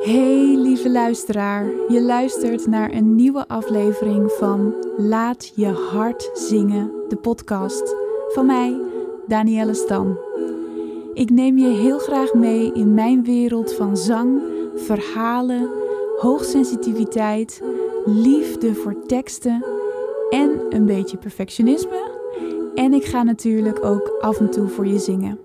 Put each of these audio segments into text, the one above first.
Hey lieve luisteraar, je luistert naar een nieuwe aflevering van Laat je hart zingen, de podcast van mij, Danielle Stam. Ik neem je heel graag mee in mijn wereld van zang, verhalen, hoogsensitiviteit, liefde voor teksten en een beetje perfectionisme. En ik ga natuurlijk ook af en toe voor je zingen.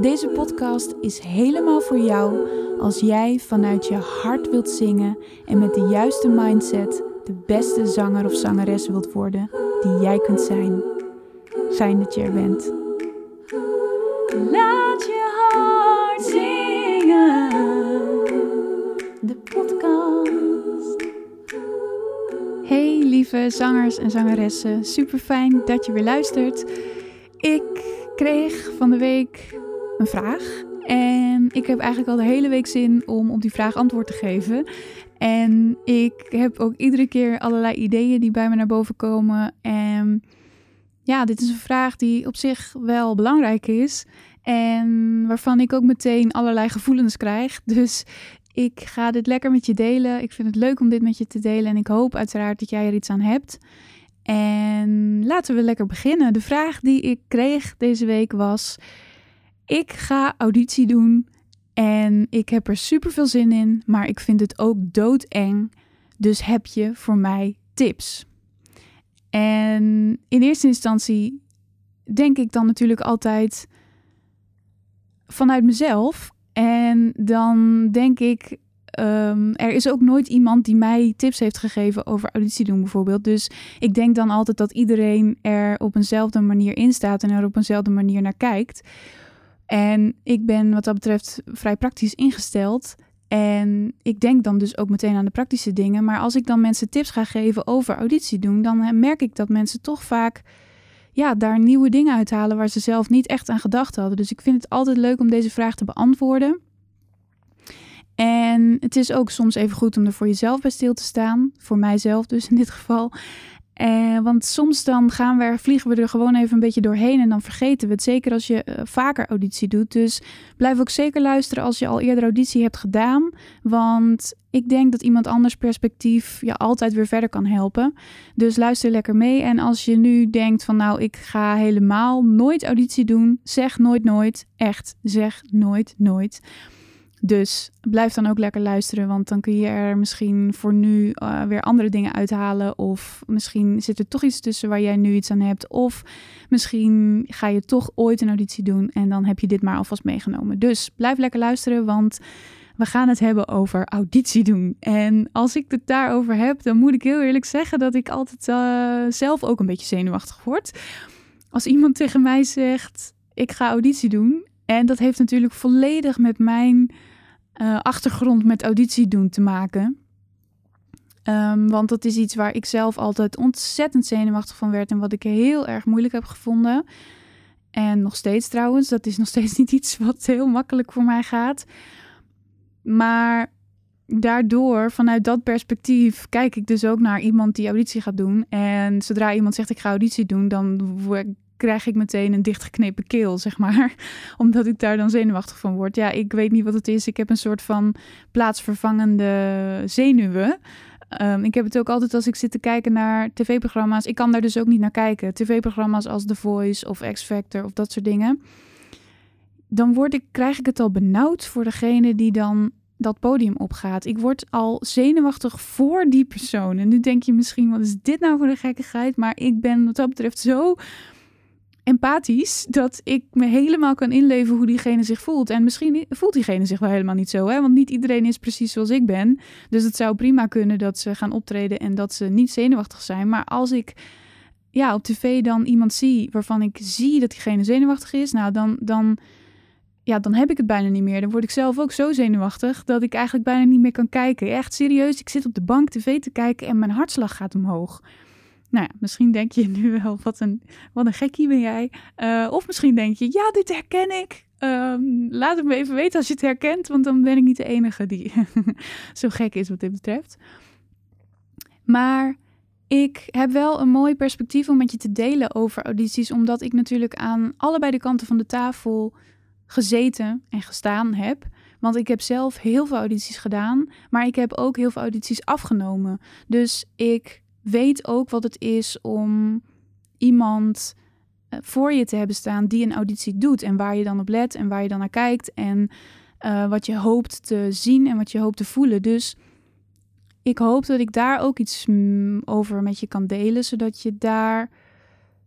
Deze podcast is helemaal voor jou als jij vanuit je hart wilt zingen en met de juiste mindset de beste zanger of zangeres wilt worden die jij kunt zijn. Fijn dat je er bent. Laat je hart zingen, de podcast. Hey lieve zangers en zangeressen, super fijn dat je weer luistert. Ik kreeg van de week een vraag en ik heb eigenlijk al de hele week zin om op die vraag antwoord te geven. En ik heb ook iedere keer allerlei ideeën die bij me naar boven komen. En ja, dit is een vraag die op zich wel belangrijk is. En waarvan ik ook meteen allerlei gevoelens krijg. Dus ik ga dit lekker met je delen. Ik vind het leuk om dit met je te delen. En ik hoop uiteraard dat jij er iets aan hebt. En laten we lekker beginnen. De vraag die ik kreeg deze week was ik ga auditie doen en ik heb er super veel zin in, maar ik vind het ook doodeng. Dus heb je voor mij tips? En in eerste instantie denk ik dan natuurlijk altijd vanuit mezelf. En dan denk ik, um, er is ook nooit iemand die mij tips heeft gegeven over auditie doen bijvoorbeeld. Dus ik denk dan altijd dat iedereen er op eenzelfde manier in staat en er op eenzelfde manier naar kijkt. En ik ben wat dat betreft vrij praktisch ingesteld. En ik denk dan dus ook meteen aan de praktische dingen. Maar als ik dan mensen tips ga geven over auditie doen, dan merk ik dat mensen toch vaak ja, daar nieuwe dingen uithalen waar ze zelf niet echt aan gedacht hadden. Dus ik vind het altijd leuk om deze vraag te beantwoorden. En het is ook soms even goed om er voor jezelf bij stil te staan. Voor mijzelf dus in dit geval. Eh, want soms dan gaan we, vliegen we er gewoon even een beetje doorheen en dan vergeten we het. Zeker als je uh, vaker auditie doet. Dus blijf ook zeker luisteren als je al eerder auditie hebt gedaan. Want ik denk dat iemand anders perspectief je altijd weer verder kan helpen. Dus luister lekker mee. En als je nu denkt van nou, ik ga helemaal nooit auditie doen. Zeg nooit nooit. Echt, zeg nooit nooit. Dus blijf dan ook lekker luisteren, want dan kun je er misschien voor nu uh, weer andere dingen uithalen. Of misschien zit er toch iets tussen waar jij nu iets aan hebt. Of misschien ga je toch ooit een auditie doen en dan heb je dit maar alvast meegenomen. Dus blijf lekker luisteren, want we gaan het hebben over auditie doen. En als ik het daarover heb, dan moet ik heel eerlijk zeggen dat ik altijd uh, zelf ook een beetje zenuwachtig word. Als iemand tegen mij zegt: Ik ga auditie doen. En dat heeft natuurlijk volledig met mijn uh, achtergrond met auditie doen te maken. Um, want dat is iets waar ik zelf altijd ontzettend zenuwachtig van werd en wat ik heel erg moeilijk heb gevonden. En nog steeds trouwens, dat is nog steeds niet iets wat heel makkelijk voor mij gaat. Maar daardoor, vanuit dat perspectief, kijk ik dus ook naar iemand die auditie gaat doen. En zodra iemand zegt ik ga auditie doen, dan krijg ik meteen een dichtgeknepen keel, zeg maar. Omdat ik daar dan zenuwachtig van word. Ja, ik weet niet wat het is. Ik heb een soort van plaatsvervangende zenuwen. Um, ik heb het ook altijd als ik zit te kijken naar tv-programma's. Ik kan daar dus ook niet naar kijken. TV-programma's als The Voice of X Factor of dat soort dingen. Dan word ik, krijg ik het al benauwd voor degene die dan dat podium opgaat. Ik word al zenuwachtig voor die persoon. En nu denk je misschien, wat is dit nou voor een gekkigheid? Maar ik ben wat dat betreft zo empathisch dat ik me helemaal kan inleven hoe diegene zich voelt. En misschien voelt diegene zich wel helemaal niet zo, hè? want niet iedereen is precies zoals ik ben. Dus het zou prima kunnen dat ze gaan optreden en dat ze niet zenuwachtig zijn. Maar als ik ja, op tv dan iemand zie waarvan ik zie dat diegene zenuwachtig is, nou dan, dan, ja, dan heb ik het bijna niet meer. Dan word ik zelf ook zo zenuwachtig dat ik eigenlijk bijna niet meer kan kijken. Echt serieus, ik zit op de bank tv te kijken en mijn hartslag gaat omhoog. Nou ja, misschien denk je nu wel, wat een, wat een gekkie ben jij. Uh, of misschien denk je, ja, dit herken ik. Um, laat het me even weten als je het herkent, want dan ben ik niet de enige die zo gek is wat dit betreft. Maar ik heb wel een mooi perspectief om met je te delen over audities, omdat ik natuurlijk aan allebei de kanten van de tafel gezeten en gestaan heb. Want ik heb zelf heel veel audities gedaan, maar ik heb ook heel veel audities afgenomen. Dus ik weet ook wat het is om iemand eh, voor je te hebben staan die een auditie doet en waar je dan op let en waar je dan naar kijkt en uh, wat je hoopt te zien en wat je hoopt te voelen. Dus ik hoop dat ik daar ook iets mm, over met je kan delen, zodat je daar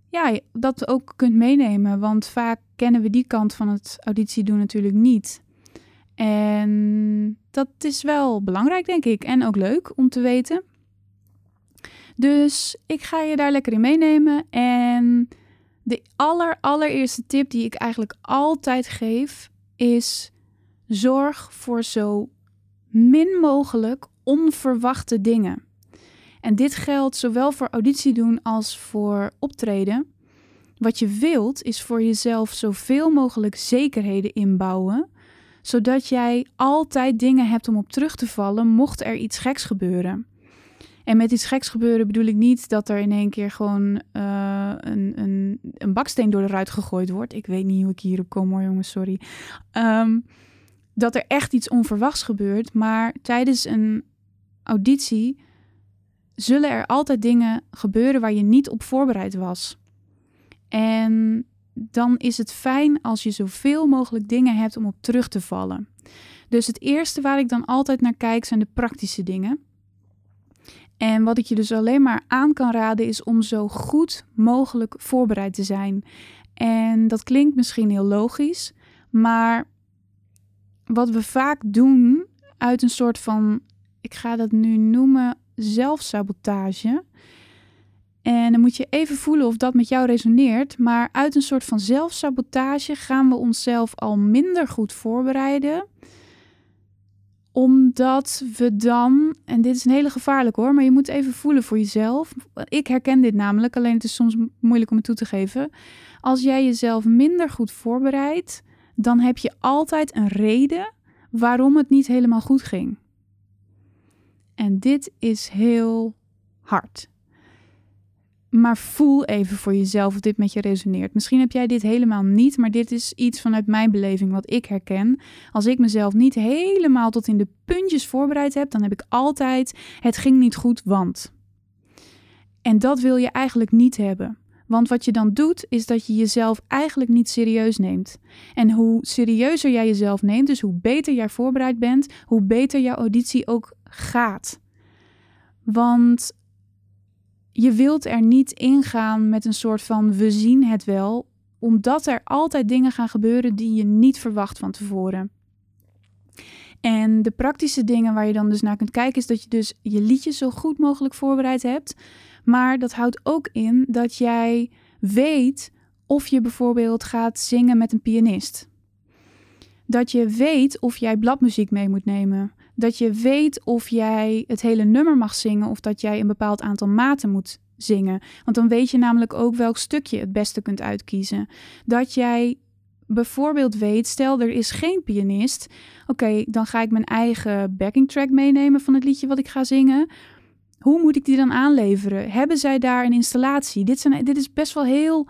ja, dat ook kunt meenemen. Want vaak kennen we die kant van het auditie doen natuurlijk niet. En dat is wel belangrijk, denk ik. En ook leuk om te weten. Dus ik ga je daar lekker in meenemen. En de aller, allereerste tip die ik eigenlijk altijd geef is: zorg voor zo min mogelijk onverwachte dingen. En dit geldt zowel voor auditie doen als voor optreden. Wat je wilt is voor jezelf zoveel mogelijk zekerheden inbouwen, zodat jij altijd dingen hebt om op terug te vallen mocht er iets geks gebeuren. En met iets geks gebeuren bedoel ik niet dat er in één keer gewoon uh, een, een, een baksteen door de ruit gegooid wordt. Ik weet niet hoe ik hierop kom hoor jongens, sorry. Um, dat er echt iets onverwachts gebeurt, maar tijdens een auditie zullen er altijd dingen gebeuren waar je niet op voorbereid was. En dan is het fijn als je zoveel mogelijk dingen hebt om op terug te vallen. Dus het eerste waar ik dan altijd naar kijk zijn de praktische dingen. En wat ik je dus alleen maar aan kan raden is om zo goed mogelijk voorbereid te zijn. En dat klinkt misschien heel logisch, maar wat we vaak doen uit een soort van, ik ga dat nu noemen, zelfsabotage. En dan moet je even voelen of dat met jou resoneert. Maar uit een soort van zelfsabotage gaan we onszelf al minder goed voorbereiden. Omdat we dan, en dit is een hele gevaarlijk hoor, maar je moet even voelen voor jezelf. Ik herken dit namelijk, alleen het is soms moeilijk om het toe te geven. Als jij jezelf minder goed voorbereidt, dan heb je altijd een reden waarom het niet helemaal goed ging. En dit is heel hard. Maar voel even voor jezelf of dit met je resoneert. Misschien heb jij dit helemaal niet, maar dit is iets vanuit mijn beleving wat ik herken. Als ik mezelf niet helemaal tot in de puntjes voorbereid heb, dan heb ik altijd het ging niet goed, want. En dat wil je eigenlijk niet hebben. Want wat je dan doet, is dat je jezelf eigenlijk niet serieus neemt. En hoe serieuzer jij jezelf neemt, dus hoe beter jij voorbereid bent, hoe beter jouw auditie ook gaat. Want je wilt er niet ingaan met een soort van we zien het wel, omdat er altijd dingen gaan gebeuren die je niet verwacht van tevoren. En de praktische dingen waar je dan dus naar kunt kijken, is dat je dus je liedjes zo goed mogelijk voorbereid hebt. Maar dat houdt ook in dat jij weet of je bijvoorbeeld gaat zingen met een pianist. Dat je weet of jij bladmuziek mee moet nemen. Dat je weet of jij het hele nummer mag zingen of dat jij een bepaald aantal maten moet zingen. Want dan weet je namelijk ook welk stukje het beste kunt uitkiezen. Dat jij bijvoorbeeld weet, stel er is geen pianist. Oké, dan ga ik mijn eigen backing track meenemen van het liedje wat ik ga zingen. Hoe moet ik die dan aanleveren? Hebben zij daar een installatie? Dit, zijn, dit is best wel heel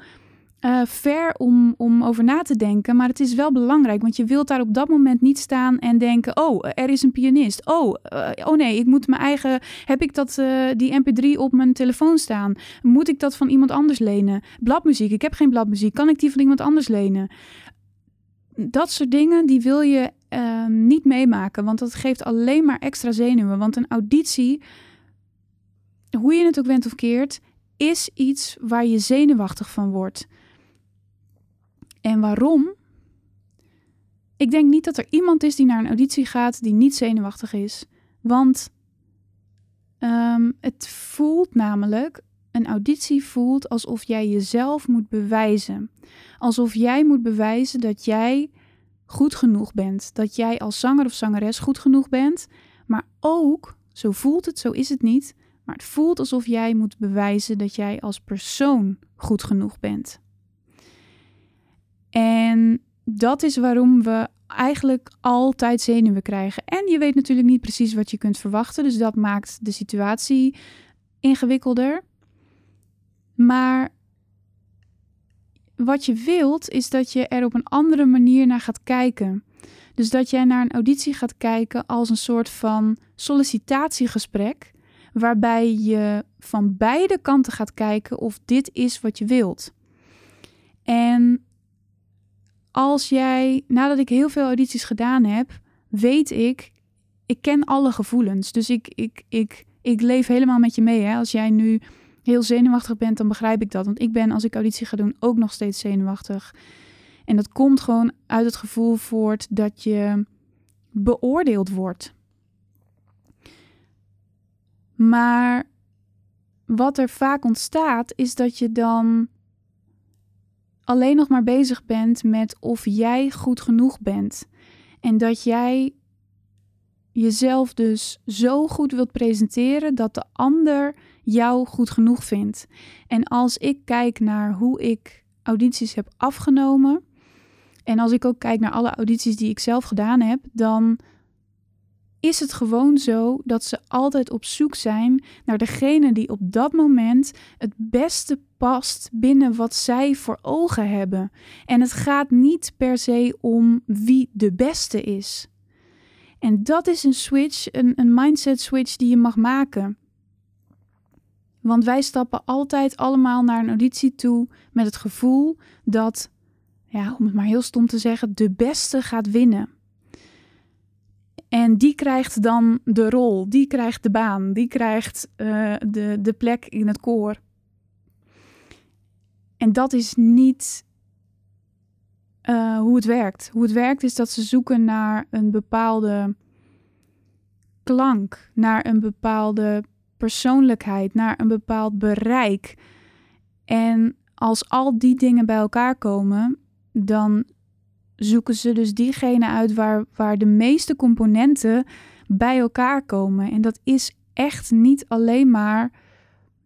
uh, ver om, om over na te denken, maar het is wel belangrijk, want je wilt daar op dat moment niet staan en denken: oh, er is een pianist. Oh, uh, oh nee, ik moet mijn eigen. Heb ik dat uh, die MP3 op mijn telefoon staan? Moet ik dat van iemand anders lenen? Bladmuziek. Ik heb geen bladmuziek. Kan ik die van iemand anders lenen? Dat soort dingen die wil je niet meemaken, want dat geeft alleen maar extra zenuwen. Want een auditie hoe je het ook went of keert, is iets waar je zenuwachtig van wordt. En waarom? Ik denk niet dat er iemand is die naar een auditie gaat die niet zenuwachtig is. Want um, het voelt namelijk, een auditie voelt alsof jij jezelf moet bewijzen. Alsof jij moet bewijzen dat jij goed genoeg bent. Dat jij als zanger of zangeres goed genoeg bent. Maar ook, zo voelt het, zo is het niet, maar het voelt alsof jij moet bewijzen dat jij als persoon goed genoeg bent. En dat is waarom we eigenlijk altijd zenuwen krijgen. En je weet natuurlijk niet precies wat je kunt verwachten, dus dat maakt de situatie ingewikkelder. Maar wat je wilt is dat je er op een andere manier naar gaat kijken. Dus dat jij naar een auditie gaat kijken als een soort van sollicitatiegesprek, waarbij je van beide kanten gaat kijken of dit is wat je wilt. En als jij, nadat ik heel veel audities gedaan heb, weet ik, ik ken alle gevoelens. Dus ik, ik, ik, ik leef helemaal met je mee. Hè? Als jij nu heel zenuwachtig bent, dan begrijp ik dat. Want ik ben, als ik auditie ga doen, ook nog steeds zenuwachtig. En dat komt gewoon uit het gevoel voort dat je beoordeeld wordt. Maar wat er vaak ontstaat, is dat je dan alleen nog maar bezig bent met of jij goed genoeg bent. En dat jij jezelf dus zo goed wilt presenteren dat de ander jou goed genoeg vindt. En als ik kijk naar hoe ik audities heb afgenomen, en als ik ook kijk naar alle audities die ik zelf gedaan heb, dan is het gewoon zo dat ze altijd op zoek zijn naar degene die op dat moment het beste past binnen wat zij voor ogen hebben. En het gaat niet per se om wie de beste is. En dat is een switch, een, een mindset switch die je mag maken. Want wij stappen altijd allemaal naar een auditie toe met het gevoel dat, ja, om het maar heel stom te zeggen, de beste gaat winnen. En die krijgt dan de rol, die krijgt de baan, die krijgt uh, de, de plek in het koor. En dat is niet uh, hoe het werkt. Hoe het werkt is dat ze zoeken naar een bepaalde klank, naar een bepaalde persoonlijkheid, naar een bepaald bereik. En als al die dingen bij elkaar komen, dan zoeken ze dus diegene uit waar, waar de meeste componenten bij elkaar komen. En dat is echt niet alleen maar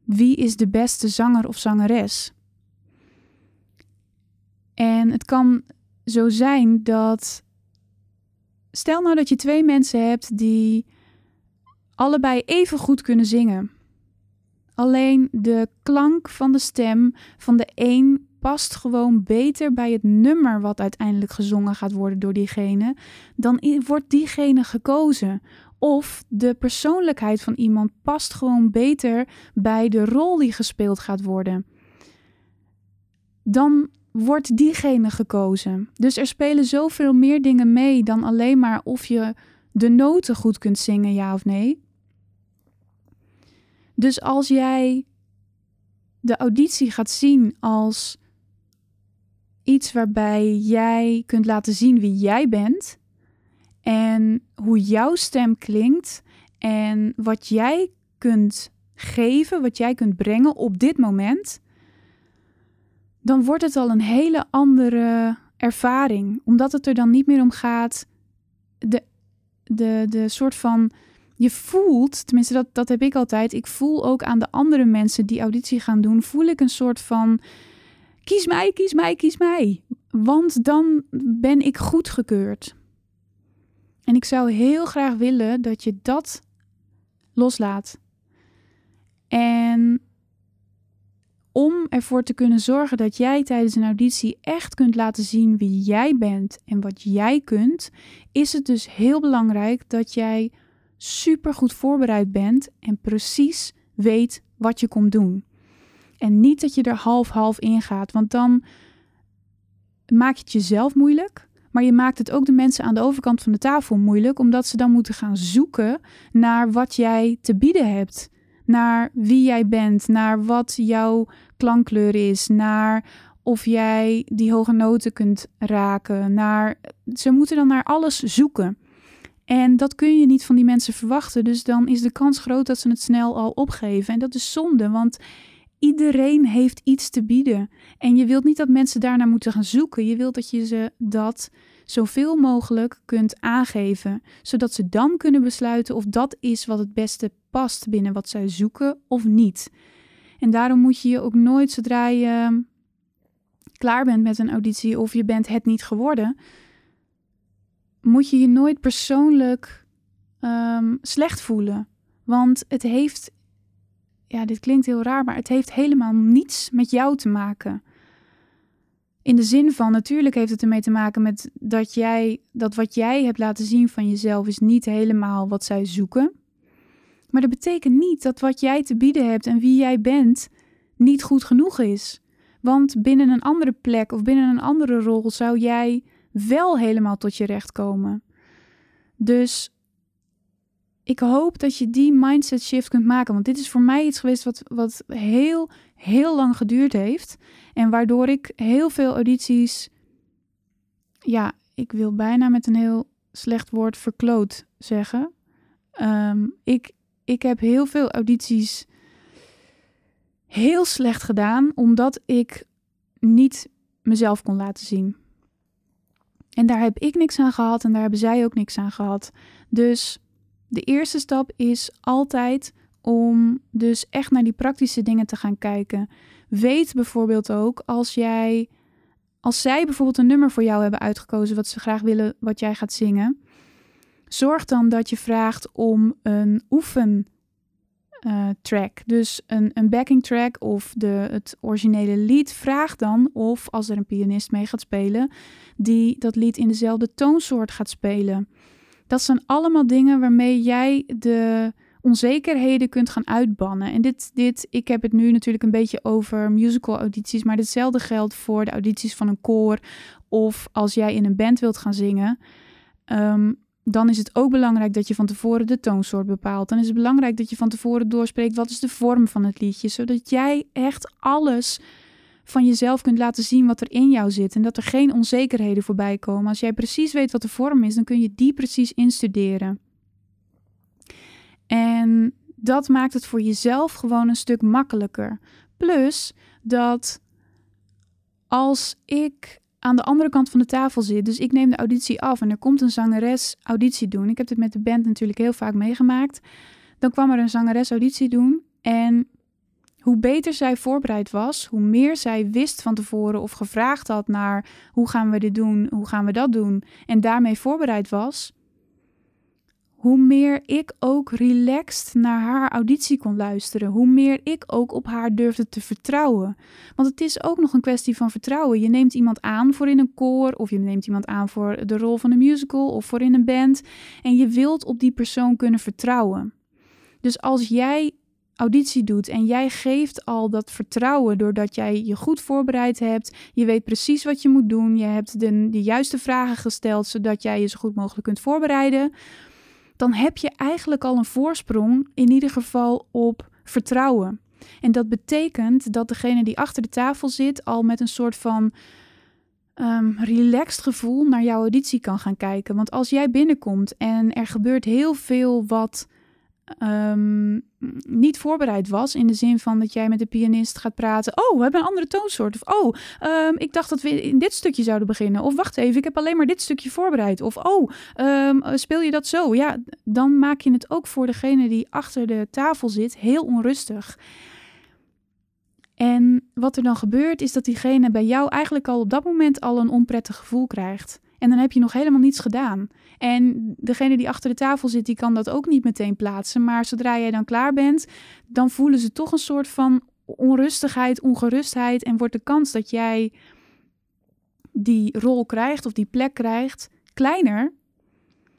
wie is de beste zanger of zangeres. En het kan zo zijn dat. Stel nou dat je twee mensen hebt die allebei even goed kunnen zingen. Alleen de klank van de stem van de een past gewoon beter bij het nummer wat uiteindelijk gezongen gaat worden door diegene, dan wordt diegene gekozen. Of de persoonlijkheid van iemand past gewoon beter bij de rol die gespeeld gaat worden. Dan wordt diegene gekozen. Dus er spelen zoveel meer dingen mee dan alleen maar of je de noten goed kunt zingen, ja of nee. Dus als jij de auditie gaat zien als iets waarbij jij kunt laten zien wie jij bent en hoe jouw stem klinkt en wat jij kunt geven, wat jij kunt brengen op dit moment, dan wordt het al een hele andere ervaring. Omdat het er dan niet meer om gaat de, de, de soort van. Je voelt, tenminste dat, dat heb ik altijd, ik voel ook aan de andere mensen die auditie gaan doen, voel ik een soort van kies mij, kies mij, kies mij. Want dan ben ik goedgekeurd. En ik zou heel graag willen dat je dat loslaat. En om ervoor te kunnen zorgen dat jij tijdens een auditie echt kunt laten zien wie jij bent en wat jij kunt, is het dus heel belangrijk dat jij super goed voorbereid bent en precies weet wat je komt doen. En niet dat je er half-half in gaat, want dan maak je het jezelf moeilijk. Maar je maakt het ook de mensen aan de overkant van de tafel moeilijk, omdat ze dan moeten gaan zoeken naar wat jij te bieden hebt. Naar wie jij bent, naar wat jouw klankkleur is, naar of jij die hoge noten kunt raken. Naar, ze moeten dan naar alles zoeken. En dat kun je niet van die mensen verwachten. Dus dan is de kans groot dat ze het snel al opgeven. En dat is zonde, want Iedereen heeft iets te bieden. En je wilt niet dat mensen daarnaar moeten gaan zoeken. Je wilt dat je ze dat zoveel mogelijk kunt aangeven, zodat ze dan kunnen besluiten of dat is wat het beste past binnen wat zij zoeken of niet. En daarom moet je je ook nooit, zodra je klaar bent met een auditie of je bent het niet geworden, moet je je nooit persoonlijk um, slecht voelen. Want het heeft ja, dit klinkt heel raar, maar het heeft helemaal niets met jou te maken. In de zin van, natuurlijk heeft het ermee te maken met dat jij, dat wat jij hebt laten zien van jezelf is niet helemaal wat zij zoeken. Maar dat betekent niet dat wat jij te bieden hebt en wie jij bent niet goed genoeg is. Want binnen een andere plek of binnen een andere rol zou jij wel helemaal tot je recht komen. Dus ik hoop dat je die mindset shift kunt maken. Want dit is voor mij iets geweest wat, wat heel, heel lang geduurd heeft. En waardoor ik heel veel audities. Ja, ik wil bijna met een heel slecht woord verkloot zeggen. Ehm, ik, ik heb heel veel audities heel slecht gedaan, omdat ik niet mezelf kon laten zien. En daar heb ik niks aan gehad en daar hebben zij ook niks aan gehad. Dus de eerste stap is altijd om dus echt naar die praktische dingen te gaan kijken. Weet bijvoorbeeld ook als jij, als zij bijvoorbeeld een nummer voor jou hebben uitgekozen wat ze graag willen wat jij gaat zingen, zorg dan dat je vraagt om een oefen uh, track. Dus een, een backing track of de, het originele lied. Vraag dan of als er een pianist mee gaat spelen, die dat lied in dezelfde toonsoort gaat spelen. Dat zijn allemaal dingen waarmee jij de onzekerheden kunt gaan uitbannen. En dit, dit, ik heb het nu natuurlijk een beetje over musical audities, maar hetzelfde geldt voor de audities van een koor of als jij in een band wilt gaan zingen. Um, dan is het ook belangrijk dat je van tevoren de toonsoort bepaalt. Dan is het belangrijk dat je van tevoren doorspreekt wat is de vorm van het liedje, zodat jij echt alles van jezelf kunt laten zien wat er in jou zit en dat er geen onzekerheden voorbij komen. Als jij precies weet wat de vorm is, dan kun je die precies instuderen. En dat maakt het voor jezelf gewoon een stuk makkelijker. Plus dat als ik aan de andere kant van de tafel zit. Dus ik neem de auditie af en er komt een zangeres auditie doen. Ik heb dit met de band natuurlijk heel vaak meegemaakt. Dan kwam er een zangeres auditie doen en hoe beter zij voorbereid was, hoe meer zij wist van tevoren of gevraagd had naar hoe gaan we dit doen, hoe gaan we dat doen en daarmee voorbereid was, hoe meer ik ook relaxed naar haar auditie kon luisteren, hoe meer ik ook op haar durfde te vertrouwen. Want het is ook nog een kwestie van vertrouwen. Je neemt iemand aan voor in een koor, of je neemt iemand aan voor de rol van een musical of voor in een band, en je wilt op die persoon kunnen vertrouwen. Dus als jij auditie doet en jij geeft al dat vertrouwen doordat jij je goed voorbereid hebt, je weet precies wat je moet doen, je hebt de, de juiste vragen gesteld zodat jij je zo goed mogelijk kunt voorbereiden dan heb je eigenlijk al een voorsprong, in ieder geval op vertrouwen. En dat betekent dat degene die achter de tafel zit al met een soort van um, relaxed gevoel naar jouw auditie kan gaan kijken. Want als jij binnenkomt en er gebeurt heel veel wat um, niet voorbereid was. In de zin van dat jij met de pianist gaat praten. Oh, we hebben een andere toonsoort. Of oh, um, ik dacht dat we in dit stukje zouden beginnen. Of wacht even, ik heb alleen maar dit stukje voorbereid. Of oh, um, speel je dat zo? Ja, dan maak je het ook voor degene die achter de tafel zit heel onrustig. En wat er dan gebeurt, is dat diegene bij jou eigenlijk al op dat moment al een onprettig gevoel krijgt. En dan heb je nog helemaal niets gedaan. En degene die achter de tafel zit, die kan dat ook niet meteen plaatsen. Maar zodra jij dan klaar bent, dan voelen ze toch een soort van onrustigheid, ongerustheid. En wordt de kans dat jij die rol krijgt of die plek krijgt kleiner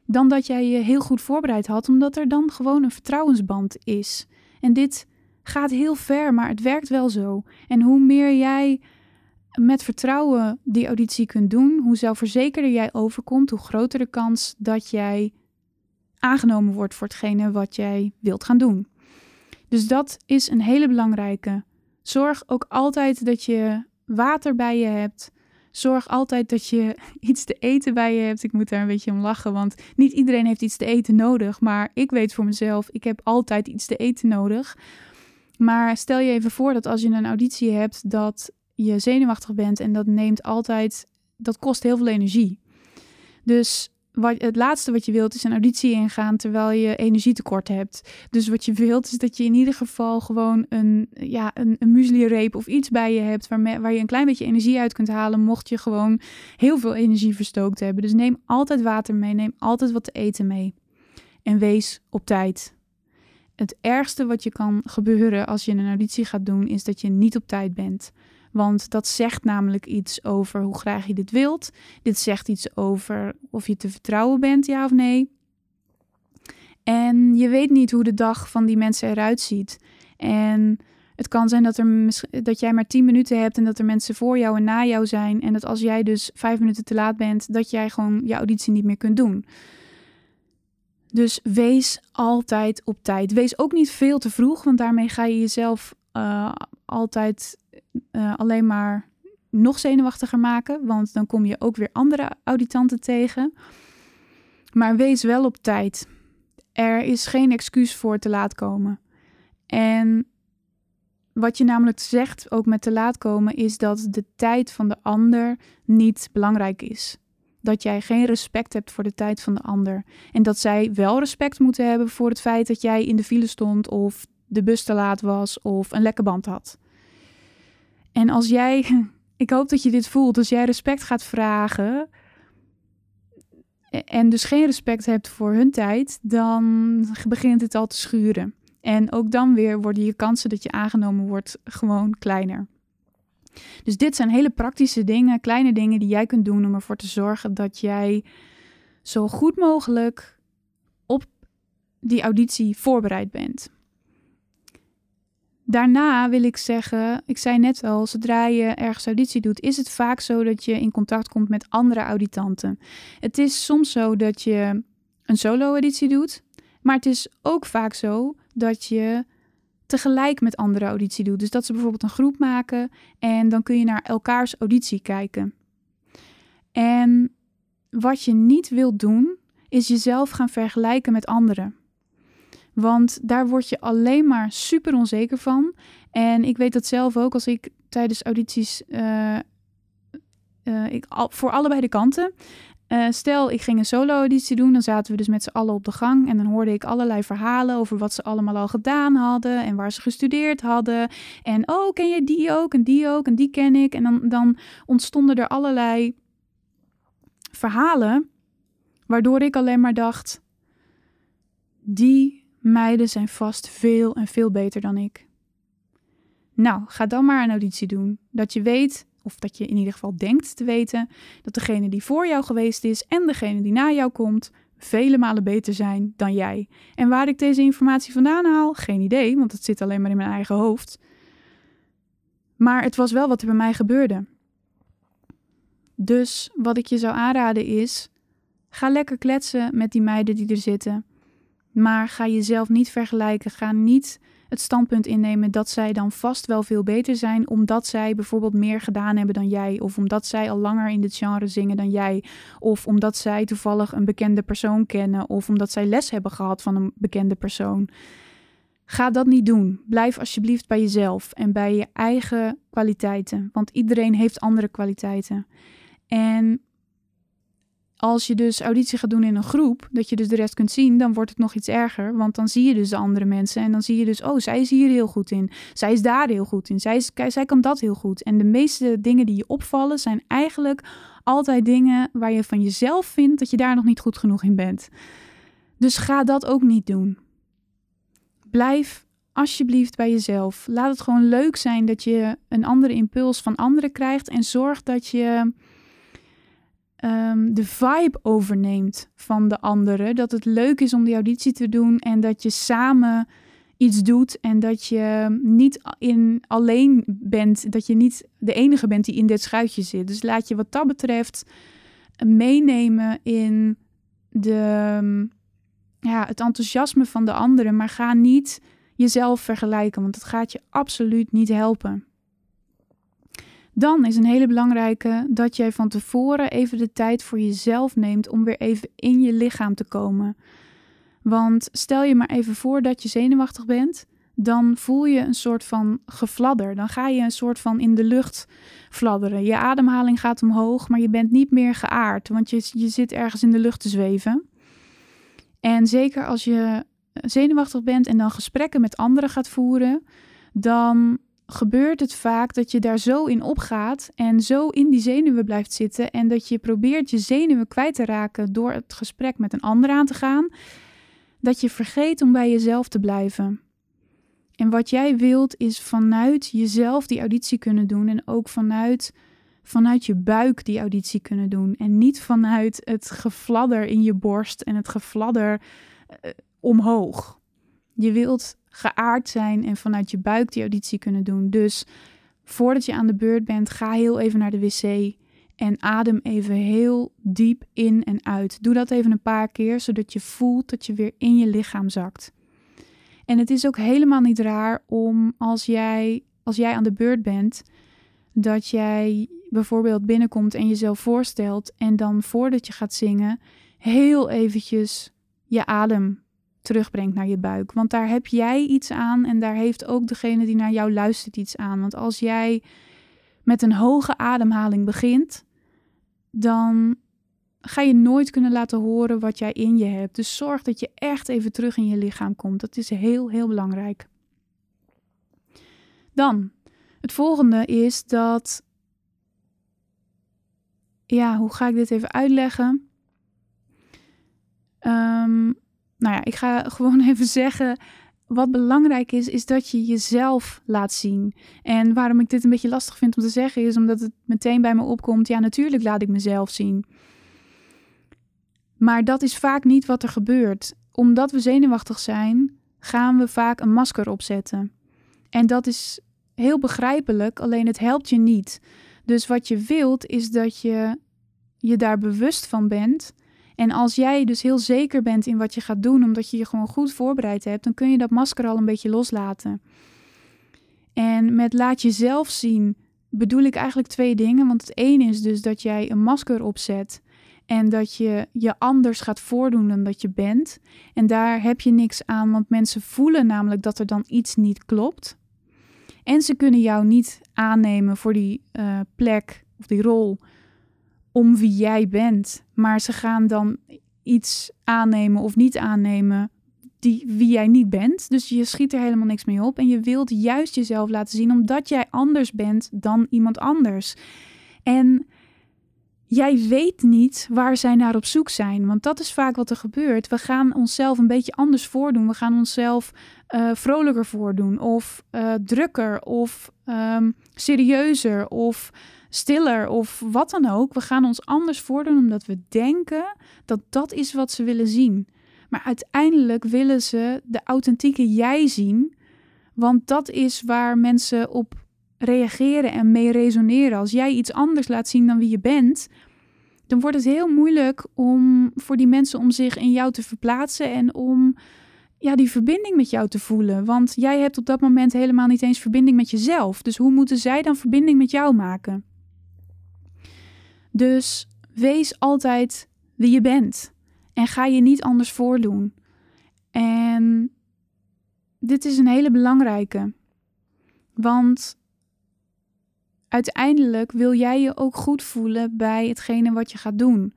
dan dat jij je heel goed voorbereid had, omdat er dan gewoon een vertrouwensband is. En dit gaat heel ver, maar het werkt wel zo. En hoe meer jij met vertrouwen die auditie kunt doen, hoe zelfverzekerder jij overkomt, hoe groter de kans dat jij aangenomen wordt voor hetgene wat jij wilt gaan doen. Dus dat is een hele belangrijke. Zorg ook altijd dat je water bij je hebt. Zorg altijd dat je iets te eten bij je hebt. Ik moet daar een beetje om lachen, want niet iedereen heeft iets te eten nodig. Maar ik weet voor mezelf, ik heb altijd iets te eten nodig. Maar stel je even voor dat als je een auditie hebt, dat je zenuwachtig bent en dat neemt altijd, dat kost heel veel energie. Dus wat, het laatste wat je wilt is een auditie ingaan terwijl je energietekort hebt. Dus wat je wilt is dat je in ieder geval gewoon een, ja, een, een muesli-reep of iets bij je hebt waar, waar je een klein beetje energie uit kunt halen mocht je gewoon heel veel energie verstookt hebben. Dus neem altijd water mee, neem altijd wat te eten mee. En wees op tijd. Het ergste wat je kan gebeuren als je een auditie gaat doen is dat je niet op tijd bent. Want dat zegt namelijk iets over hoe graag je dit wilt. Dit zegt iets over of je te vertrouwen bent, ja of nee. En je weet niet hoe de dag van die mensen eruit ziet. En het kan zijn dat, er, dat jij maar 10 minuten hebt en dat er mensen voor jou en na jou zijn. En dat als jij dus vijf minuten te laat bent, dat jij gewoon je auditie niet meer kunt doen. Dus wees altijd op tijd. Wees ook niet veel te vroeg, want daarmee ga je jezelf uh, altijd uh, alleen maar nog zenuwachtiger maken. Want dan kom je ook weer andere auditanten tegen. Maar wees wel op tijd. Er is geen excuus voor te laat komen. En wat je namelijk zegt, ook met te laat komen, is dat de tijd van de ander niet belangrijk is. Dat jij geen respect hebt voor de tijd van de ander. En dat zij wel respect moeten hebben voor het feit dat jij in de file stond of de bus te laat was of een lekke band had. En als jij, ik hoop dat je dit voelt, als jij respect gaat vragen en dus geen respect hebt voor hun tijd, dan begint het al te schuren. En ook dan weer worden je kansen dat je aangenomen wordt gewoon kleiner. Dus dit zijn hele praktische dingen, kleine dingen die jij kunt doen om ervoor te zorgen dat jij zo goed mogelijk op die auditie voorbereid bent. Daarna wil ik zeggen, ik zei net al, zodra je ergens auditie doet, is het vaak zo dat je in contact komt met andere auditanten. Het is soms zo dat je een solo-auditie doet, maar het is ook vaak zo dat je tegelijk met andere auditie doet. Dus dat ze bijvoorbeeld een groep maken en dan kun je naar elkaars auditie kijken. En wat je niet wilt doen, is jezelf gaan vergelijken met anderen. Want daar word je alleen maar super onzeker van. En ik weet dat zelf ook als ik tijdens audities. Uh, uh, ik, voor allebei de kanten. Uh, stel, ik ging een solo-auditie doen, dan zaten we dus met z'n allen op de gang en dan hoorde ik allerlei verhalen over wat ze allemaal al gedaan hadden en waar ze gestudeerd hadden. En oh, ken je die ook en die ook en die ken ik. En dan, dan ontstonden er allerlei verhalen, waardoor ik alleen maar dacht, die Meiden zijn vast veel en veel beter dan ik. Nou, ga dan maar een auditie doen. Dat je weet, of dat je in ieder geval denkt te weten, dat degene die voor jou geweest is en degene die na jou komt, vele malen beter zijn dan jij. En waar ik deze informatie vandaan haal, geen idee, want het zit alleen maar in mijn eigen hoofd. Maar het was wel wat er bij mij gebeurde. Dus wat ik je zou aanraden is: ga lekker kletsen met die meiden die er zitten. Maar ga jezelf niet vergelijken. Ga niet het standpunt innemen dat zij dan vast wel veel beter zijn, omdat zij bijvoorbeeld meer gedaan hebben dan jij, of omdat zij al langer in dit genre zingen dan jij, of omdat zij toevallig een bekende persoon kennen, of omdat zij les hebben gehad van een bekende persoon. Ga dat niet doen. Blijf alsjeblieft bij jezelf en bij je eigen kwaliteiten, want iedereen heeft andere kwaliteiten. En als je dus auditie gaat doen in een groep, dat je dus de rest kunt zien, dan wordt het nog iets erger. Want dan zie je dus de andere mensen en dan zie je dus, oh, zij is hier heel goed in. Zij is daar heel goed in. Zij, is, zij kan dat heel goed. En de meeste dingen die je opvallen zijn eigenlijk altijd dingen waar je van jezelf vindt dat je daar nog niet goed genoeg in bent. Dus ga dat ook niet doen. Blijf alsjeblieft bij jezelf. Laat het gewoon leuk zijn dat je een andere impuls van anderen krijgt en zorg dat je um, de vibe overneemt van de anderen. Dat het leuk is om die auditie te doen en dat je samen iets doet en dat je niet in alleen bent, dat je niet de enige bent die in dit schuitje zit. Dus laat je wat dat betreft meenemen in de, ja, het enthousiasme van de anderen, maar ga niet jezelf vergelijken, want dat gaat je absoluut niet helpen. Dan is een hele belangrijke dat jij van tevoren even de tijd voor jezelf neemt om weer even in je lichaam te komen. Want stel je maar even voor dat je zenuwachtig bent, dan voel je een soort van gefladder. Dan ga je een soort van in de lucht fladderen. Je ademhaling gaat omhoog, maar je bent niet meer geaard, want je, je zit ergens in de lucht te zweven. En zeker als je zenuwachtig bent en dan gesprekken met anderen gaat voeren, dan gebeurt het vaak dat je daar zo in opgaat en zo in die zenuwen blijft zitten en dat je probeert je zenuwen kwijt te raken door het gesprek met een ander aan te gaan, dat je vergeet om bij jezelf te blijven. En wat jij wilt is vanuit jezelf die auditie kunnen doen en ook vanuit, vanuit je buik die auditie kunnen doen. En niet vanuit het gefladder in je borst en het gefladder uh, omhoog. Je wilt geaard zijn en vanuit je buik die auditie kunnen doen. Dus voordat je aan de beurt bent, ga heel even naar de wc en adem even heel diep in en uit. Doe dat even een paar keer, zodat je voelt dat je weer in je lichaam zakt. En het is ook helemaal niet raar om als jij, als jij aan de beurt bent, dat jij bijvoorbeeld binnenkomt en jezelf voorstelt en dan voordat je gaat zingen, heel eventjes je adem terugbrengt naar je buik. Want daar heb jij iets aan en daar heeft ook degene die naar jou luistert iets aan. Want als jij met een hoge ademhaling begint, dan ga je nooit kunnen laten horen wat jij in je hebt. Dus zorg dat je echt even terug in je lichaam komt. Dat is heel, heel belangrijk. Dan, het volgende is dat. Ja, hoe ga ik dit even uitleggen? Um, nou ja, ik ga gewoon even zeggen. Wat belangrijk is, is dat je jezelf laat zien. En waarom ik dit een beetje lastig vind om te zeggen, is omdat het meteen bij me opkomt. Ja, natuurlijk laat ik mezelf zien. Maar dat is vaak niet wat er gebeurt. Omdat we zenuwachtig zijn, gaan we vaak een masker opzetten. En dat is heel begrijpelijk, alleen het helpt je niet. Dus wat je wilt is dat je je daar bewust van bent. En als jij dus heel zeker bent in wat je gaat doen, omdat je je gewoon goed voorbereid hebt, dan kun je dat masker al een beetje loslaten. En met laat jezelf zien bedoel ik eigenlijk twee dingen. Want het ene is dus dat jij een masker opzet en dat je je anders gaat voordoen dan dat je bent. En daar heb je niks aan, want mensen voelen namelijk dat er dan iets niet klopt. En ze kunnen jou niet aannemen voor die uh, plek of die rol om wie jij bent. Maar ze gaan dan iets aannemen of niet aannemen die, wie jij niet bent. Dus je schiet er helemaal niks mee op. En je wilt juist jezelf laten zien omdat jij anders bent dan iemand anders. En jij weet niet waar zij naar op zoek zijn. Want dat is vaak wat er gebeurt. We gaan onszelf een beetje anders voordoen. We gaan onszelf uh, vrolijker voordoen. Of uh, drukker. Of um, serieuzer. Of stiller. Of wat dan ook. We gaan ons anders voordoen omdat we denken dat dat is wat ze willen zien. Maar uiteindelijk willen ze de authentieke jij zien. Want dat is waar mensen op reageren en mee resoneren. Als jij iets anders laat zien dan wie je bent, dan wordt het heel moeilijk om voor die mensen om zich in jou te verplaatsen en om ja, die verbinding met jou te voelen. Want jij hebt op dat moment helemaal niet eens verbinding met jezelf. Dus hoe moeten zij dan verbinding met jou maken? Dus wees altijd wie je bent en ga je niet anders voordoen. En dit is een hele belangrijke. Want uiteindelijk wil jij je ook goed voelen bij hetgene wat je gaat doen.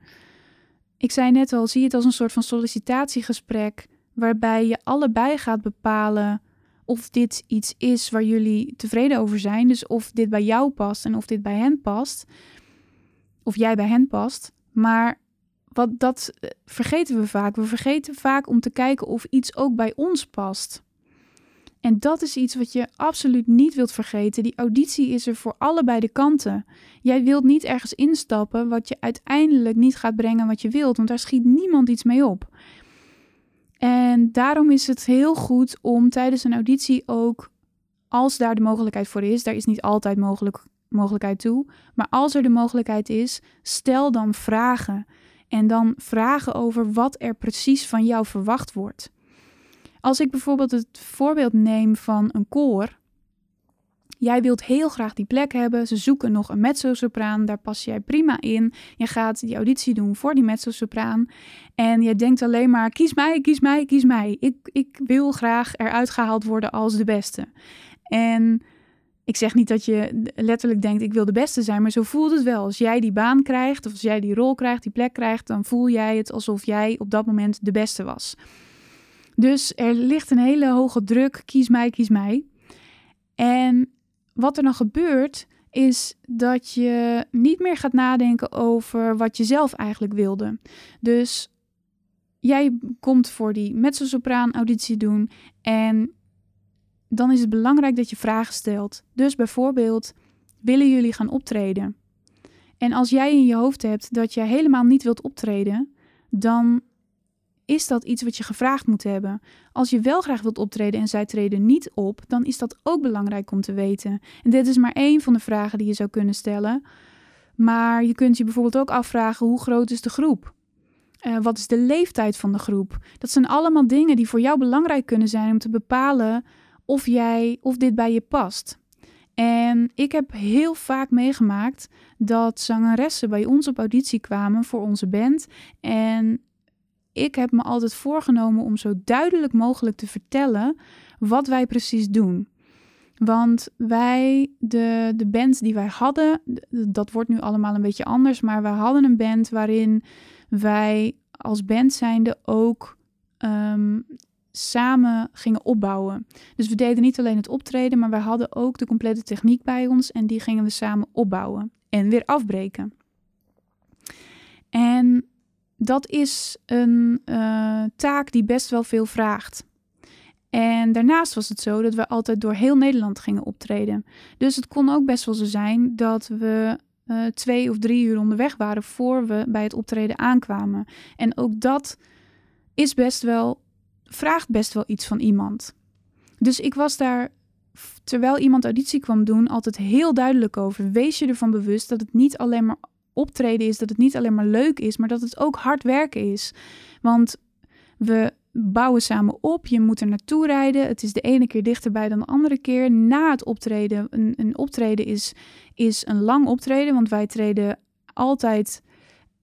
Ik zei net al, zie het als een soort van sollicitatiegesprek waarbij je allebei gaat bepalen of dit iets is waar jullie tevreden over zijn. Dus of dit bij jou past en of dit bij hen past. Of jij bij hen past. Maar wat dat eh, vergeten we vaak. We vergeten vaak om te kijken of iets ook bij ons past. En dat is iets wat je absoluut niet wilt vergeten. Die auditie is er voor allebei de kanten. Jij wilt niet ergens instappen wat je uiteindelijk niet gaat brengen wat je wilt, want daar schiet niemand iets mee op. En daarom is het heel goed om tijdens een auditie ook, als daar de mogelijkheid voor is, daar is niet altijd mogelijk, mogelijkheid toe, maar als er de mogelijkheid is, stel dan vragen. En dan vragen over wat er precies van jou verwacht wordt. Als ik bijvoorbeeld het voorbeeld neem van een koor. Jij wilt heel graag die plek hebben. Ze zoeken nog een mezzo-sopraan. Daar pas jij prima in. Je gaat die auditie doen voor die mezzo-sopraan. En je denkt alleen maar: kies mij, kies mij, kies mij. Ik, ik wil graag eruit gehaald worden als de beste. En ik zeg niet dat je letterlijk denkt: ik wil de beste zijn. Maar zo voelt het wel. Als jij die baan krijgt, of als jij die rol krijgt, die plek krijgt, dan voel jij het alsof jij op dat moment de beste was. Dus er ligt een hele hoge druk, kies mij, kies mij. En wat er dan gebeurt, is dat je niet meer gaat nadenken over wat je zelf eigenlijk wilde. Dus jij komt voor die mezzo-sopraan auditie doen en dan is het belangrijk dat je vragen stelt. Dus bijvoorbeeld, willen jullie gaan optreden? En als jij in je hoofd hebt dat je helemaal niet wilt optreden, dan is dat iets wat je gevraagd moet hebben. Als je wel graag wilt optreden en zij treden niet op, dan is dat ook belangrijk om te weten. En dit is maar één van de vragen die je zou kunnen stellen. Maar je kunt je bijvoorbeeld ook afvragen: hoe groot is de groep? Uh, wat is de leeftijd van de groep? Dat zijn allemaal dingen die voor jou belangrijk kunnen zijn om te bepalen of jij of dit bij je past. En ik heb heel vaak meegemaakt dat zangeressen bij ons op auditie kwamen voor onze band. En ik heb me altijd voorgenomen om zo duidelijk mogelijk te vertellen wat wij precies doen. Want wij, de, de band die wij hadden, dat wordt nu allemaal een beetje anders, maar wij hadden een band waarin wij als band zijnde ook ehm, samen gingen opbouwen. Dus we deden niet alleen het optreden, maar wij hadden ook de complete techniek bij ons en die gingen we samen opbouwen en weer afbreken. En dat is een uh, taak die best wel veel vraagt. En daarnaast was het zo dat we altijd door heel Nederland gingen optreden. Dus het kon ook best wel zo zijn dat we uh, twee of drie uur onderweg waren voor we bij het optreden aankwamen. En ook dat is best wel, vraagt best wel iets van iemand. Dus ik was daar, terwijl iemand auditie kwam doen, altijd heel duidelijk over. Wees je ervan bewust dat het niet alleen maar optreden is, dat het niet alleen maar leuk is, maar dat het ook hard werken is. Want we bouwen samen op, je moet er naartoe rijden. Het is de ene keer dichterbij dan de andere keer. Na het optreden, een, een optreden is, is een lang optreden, want wij treden altijd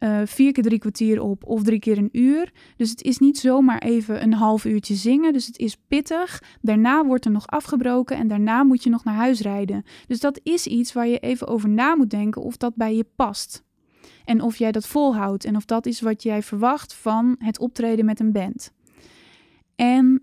uh, vier keer drie kwartier op of drie keer een uur. Dus het is niet zomaar even een half uurtje zingen. Dus het is pittig. Daarna wordt er nog afgebroken en daarna moet je nog naar huis rijden. Dus dat is iets waar je even over na moet denken of dat bij je past. En of jij dat volhoudt en of dat is wat jij verwacht van het optreden met een band. En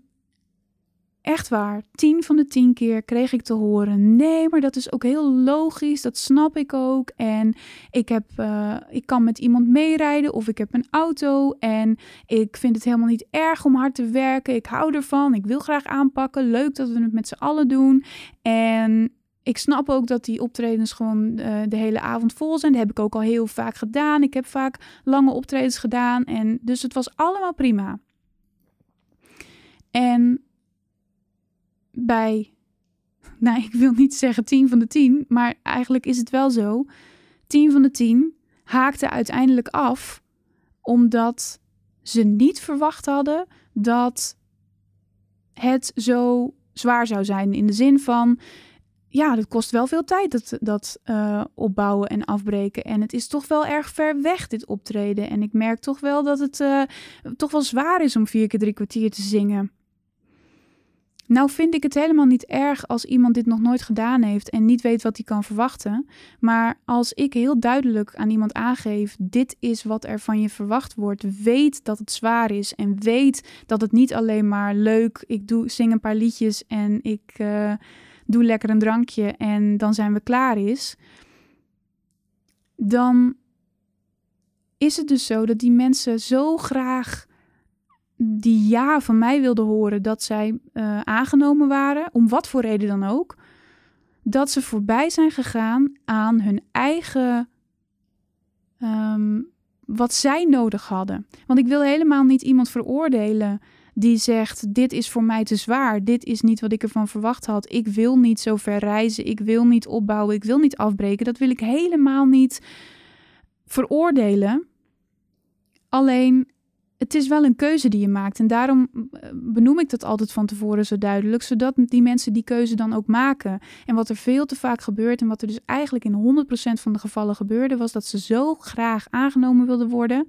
echt waar, tien van de tien keer kreeg ik te horen: nee, maar dat is ook heel logisch, dat snap ik ook. En ik, heb, uh, ik kan met iemand meerijden of ik heb een auto en ik vind het helemaal niet erg om hard te werken. Ik hou ervan, ik wil graag aanpakken. Leuk dat we het met z'n allen doen. En ik snap ook dat die optredens gewoon uh, de hele avond vol zijn. Dat heb ik ook al heel vaak gedaan. Ik heb vaak lange optredens gedaan. En dus het was allemaal prima. En bij, nou, ik wil niet zeggen 10 van de 10, maar eigenlijk is het wel zo. 10 van de 10 haakte uiteindelijk af omdat ze niet verwacht hadden dat het zo zwaar zou zijn. In de zin van, ja, dat kost wel veel tijd, dat, dat uh, opbouwen en afbreken. En het is toch wel erg ver weg, dit optreden. En ik merk toch wel dat het uh, toch wel zwaar is om vier keer drie kwartier te zingen. Nou vind ik het helemaal niet erg als iemand dit nog nooit gedaan heeft en niet weet wat hij kan verwachten. Maar als ik heel duidelijk aan iemand aangeef, dit is wat er van je verwacht wordt, weet dat het zwaar is en weet dat het niet alleen maar leuk, ik doe, zing een paar liedjes en ik uh, doe lekker een drankje en dan zijn we klaar is. Dan is het dus zo dat die mensen zo graag die ja van mij wilden horen dat zij uh, aangenomen waren, om wat voor reden dan ook, dat ze voorbij zijn gegaan aan hun eigen. Um, wat zij nodig hadden. Want ik wil helemaal niet iemand veroordelen die zegt: Dit is voor mij te zwaar. Dit is niet wat ik ervan verwacht had. Ik wil niet zo ver reizen. Ik wil niet opbouwen. Ik wil niet afbreken. Dat wil ik helemaal niet veroordelen. Alleen het is wel een keuze die je maakt. En daarom eh, benoem ik dat altijd van tevoren zo duidelijk, zodat die mensen die keuze dan ook maken. En wat er veel te vaak gebeurt, en wat er dus eigenlijk in 100% van de gevallen gebeurde, was dat ze zo graag aangenomen wilden worden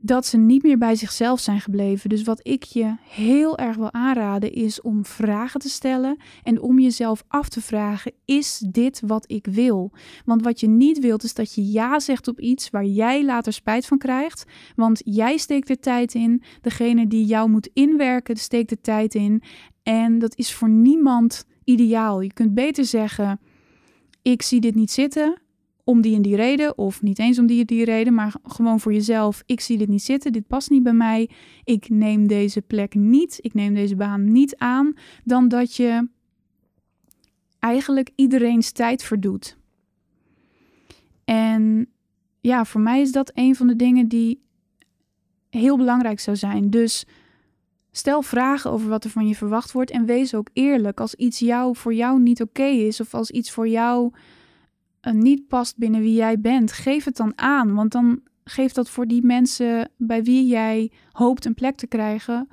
dat ze niet meer bij zichzelf zijn gebleven. Dus wat ik je heel erg wil aanraden is om vragen te stellen en om jezelf af te vragen: is dit wat ik wil? Want wat je niet wilt is dat je ja zegt op iets waar jij later spijt van krijgt, want jij steekt er tijd in, degene die jou moet inwerken steekt er tijd in en dat is voor niemand ideaal. Je kunt beter zeggen: ik zie dit niet zitten om die en die reden, of niet eens om die en die reden, maar gewoon voor jezelf. Ik zie dit niet zitten, dit past niet bij mij. Ik neem deze plek niet, ik neem deze baan niet aan, dan dat je eigenlijk iedereen's tijd verdoet. En ja, voor mij is dat een van de dingen die heel belangrijk zou zijn. Dus stel vragen over wat er van je verwacht wordt en wees ook eerlijk. Als iets jou, voor jou niet oké is of als iets voor jou niet past binnen wie jij bent, geef het dan aan. Want dan geeft dat voor die mensen bij wie jij hoopt een plek te krijgen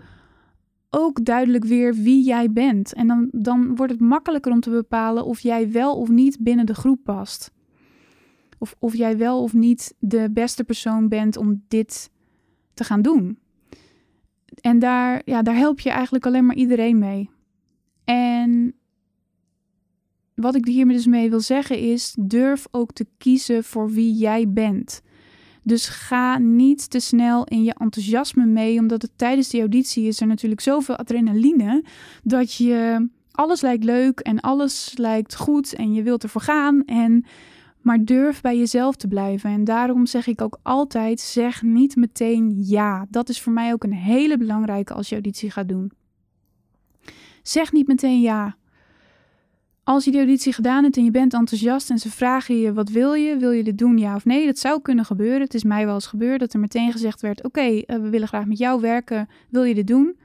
ook duidelijk weer wie jij bent. En dan, dan wordt het makkelijker om te bepalen of jij wel of niet binnen de groep past. Of of jij wel of niet de beste persoon bent om dit te gaan doen. En daar, ja, daar help je eigenlijk alleen maar iedereen mee. En wat ik hiermee dus mee wil zeggen is: durf ook te kiezen voor wie jij bent. Dus ga niet te snel in je enthousiasme mee, omdat het tijdens die auditie is er natuurlijk zoveel adrenaline dat je alles lijkt leuk en alles lijkt goed en je wilt ervoor gaan. En maar durf bij jezelf te blijven. En daarom zeg ik ook altijd: zeg niet meteen ja. Dat is voor mij ook een hele belangrijke als je auditie gaat doen. Zeg niet meteen ja. Als je die auditie gedaan hebt en je bent enthousiast en ze vragen je wat wil je, wil je dit doen ja of nee, dat zou kunnen gebeuren. Het is mij wel eens gebeurd dat er meteen gezegd werd: oké, eh, we willen graag met jou werken, wil je dit doen?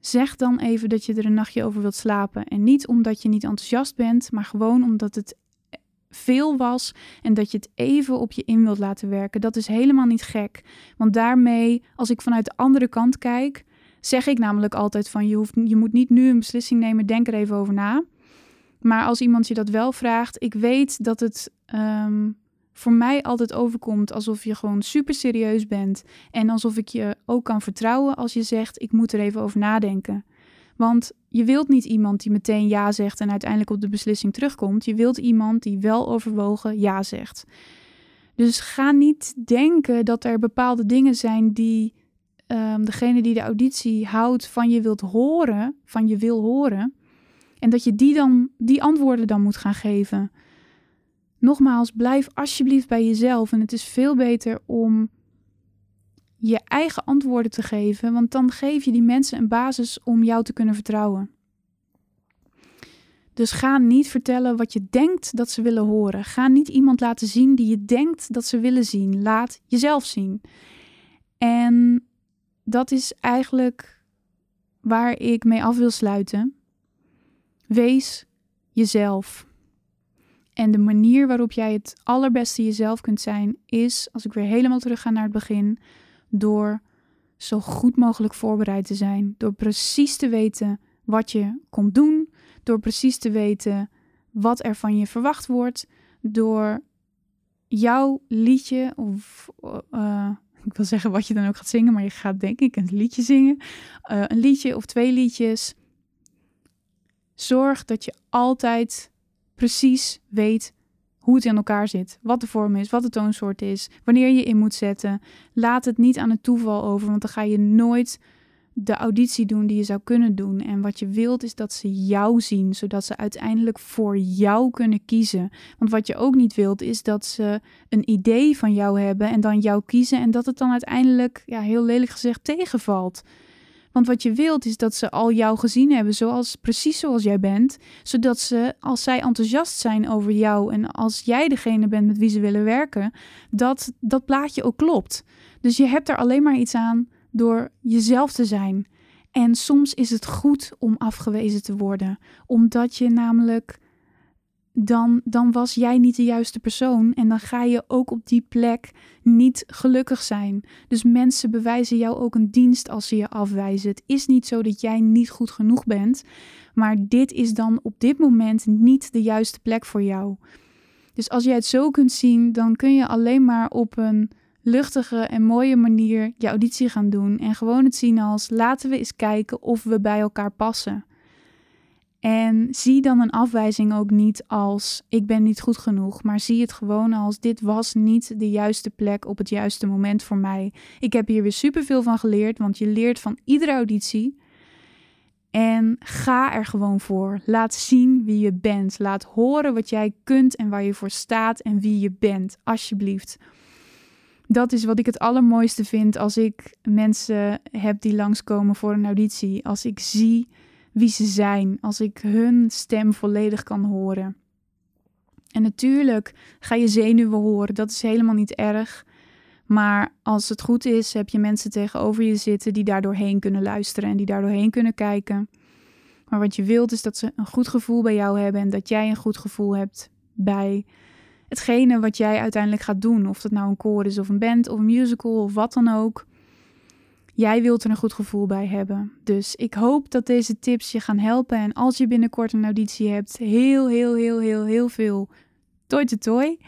Zeg dan even dat je er een nachtje over wilt slapen. En niet omdat je niet enthousiast bent, maar gewoon omdat het veel was en dat je het even op je in wilt laten werken. Dat is helemaal niet gek. Want daarmee, als ik vanuit de andere kant kijk, zeg ik namelijk altijd van je, hoeft, je moet niet nu een beslissing nemen, denk er even over na. Maar als iemand je dat wel vraagt, ik weet dat het ehm, voor mij altijd overkomt alsof je gewoon super serieus bent. En alsof ik je ook kan vertrouwen als je zegt: Ik moet er even over nadenken. Want je wilt niet iemand die meteen ja zegt en uiteindelijk op de beslissing terugkomt. Je wilt iemand die wel overwogen ja zegt. Dus ga niet denken dat er bepaalde dingen zijn die um, degene die de auditie houdt van je wilt horen, van je wil horen. En dat je die, dan, die antwoorden dan moet gaan geven. Nogmaals, blijf alsjeblieft bij jezelf. En het is veel beter om je eigen antwoorden te geven, want dan geef je die mensen een basis om jou te kunnen vertrouwen. Dus ga niet vertellen wat je denkt dat ze willen horen. Ga niet iemand laten zien die je denkt dat ze willen zien. Laat jezelf zien. En dat is eigenlijk waar ik mee af wil sluiten. Wees jezelf. En de manier waarop jij het allerbeste jezelf kunt zijn, is, als ik weer helemaal terug ga naar het begin, door zo goed mogelijk voorbereid te zijn. Door precies te weten wat je komt doen. Door precies te weten wat er van je verwacht wordt. Door jouw liedje, of uh, ik wil zeggen wat je dan ook gaat zingen, maar je gaat denk ik een liedje zingen. Uh, een liedje of twee liedjes Zorg dat je altijd precies weet hoe het in elkaar zit, wat de vorm is, wat de toonsoort is, wanneer je in moet zetten. Laat het niet aan het toeval over, want dan ga je nooit de auditie doen die je zou kunnen doen. En wat je wilt is dat ze jou zien, zodat ze uiteindelijk voor jou kunnen kiezen. Want wat je ook niet wilt is dat ze een idee van jou hebben en dan jou kiezen en dat het dan uiteindelijk, ja, heel lelijk gezegd, tegenvalt. Want wat je wilt is dat ze al jou gezien hebben, zoals, precies zoals jij bent. Zodat ze, als zij enthousiast zijn over jou en als jij degene bent met wie ze willen werken, dat dat plaatje ook klopt. Dus je hebt er alleen maar iets aan door jezelf te zijn. En soms is het goed om afgewezen te worden, omdat je namelijk dan, dan was jij niet de juiste persoon. En dan ga je ook op die plek niet gelukkig zijn. Dus mensen bewijzen jou ook een dienst als ze je afwijzen. Het is niet zo dat jij niet goed genoeg bent. Maar dit is dan op dit moment niet de juiste plek voor jou. Dus als jij het zo kunt zien, dan kun je alleen maar op een luchtige en mooie manier je auditie gaan doen. En gewoon het zien als laten we eens kijken of we bij elkaar passen. En zie dan een afwijzing ook niet als ik ben niet goed genoeg, maar zie het gewoon als dit was niet de juiste plek op het juiste moment voor mij. Ik heb hier weer superveel van geleerd, want je leert van iedere auditie. En ga er gewoon voor. Laat zien wie je bent. Laat horen wat jij kunt en waar je voor staat en wie je bent. Alsjeblieft. Dat is wat ik het allermooiste vind als ik mensen heb die langskomen voor een auditie. Als ik zie wie ze zijn. Als ik hun stem volledig kan horen. En natuurlijk ga je zenuwen horen. Dat is helemaal niet erg. Maar als het goed is, heb je mensen tegenover je zitten die daar doorheen kunnen luisteren en die daar doorheen kunnen kijken. Maar wat je wilt is dat ze een goed gevoel bij jou hebben en dat jij een goed gevoel hebt bij hetgene wat jij uiteindelijk gaat doen. Of dat nou een koor is of een band of een musical of wat dan ook. Jij wilt er een goed gevoel bij hebben. Dus ik hoop dat deze tips je gaan helpen. En als je binnenkort een auditie hebt, heel, heel, heel, heel, heel veel toi te toi.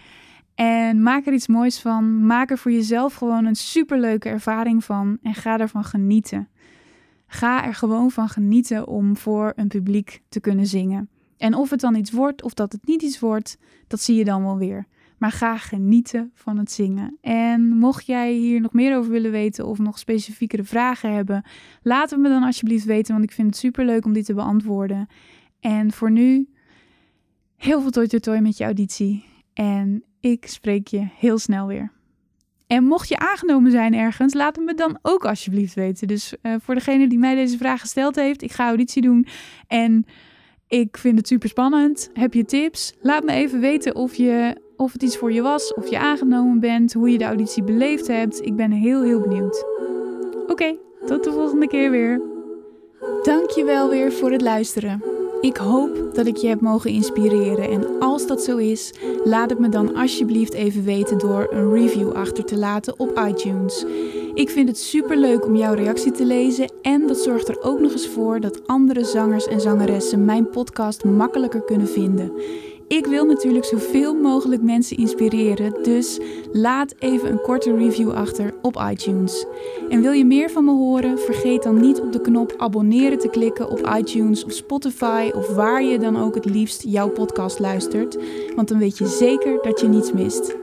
En maak er iets moois van. Maak er voor jezelf gewoon een superleuke ervaring van. En ga ervan genieten. Ga er gewoon van genieten om voor een publiek te kunnen zingen. En of het dan iets wordt of dat het niet iets wordt, dat zie je dan wel weer. Maar ga genieten van het zingen. En mocht jij hier nog meer over willen weten of nog specifiekere vragen hebben, laat het me dan alsjeblieft weten, want ik vind het super leuk om die te beantwoorden. En voor nu, heel veel toi toi toi met je auditie. En ik spreek je heel snel weer. En mocht je aangenomen zijn ergens, laat het me dan ook alsjeblieft weten. Dus uh, voor degene die mij deze vraag gesteld heeft, ik ga auditie doen en ik vind het super spannend. Heb je tips? Laat me even weten of, je, of het iets voor je was, of je aangenomen bent, hoe je de auditie beleefd hebt. Ik ben heel, heel benieuwd. Oké, tot de volgende keer weer. Dankjewel weer voor het luisteren. Ik hoop dat ik je heb mogen inspireren en als dat zo is, laat het me dan alsjeblieft even weten door een review achter te laten op iTunes. Ik vind het super leuk om jouw reactie te lezen en dat zorgt er ook nog eens voor dat andere zangers en zangeressen mijn podcast makkelijker kunnen vinden. Ik wil natuurlijk zoveel mogelijk mensen inspireren, dus laat even een korte review achter op iTunes. En wil je meer van me horen? Vergeet dan niet op de knop abonneren te klikken op iTunes of Spotify of waar je dan ook het liefst jouw podcast luistert, want dan weet je zeker dat je niets mist.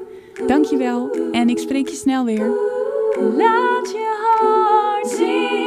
Dankjewel en ik spreek je snel weer. Laat je hart zingen.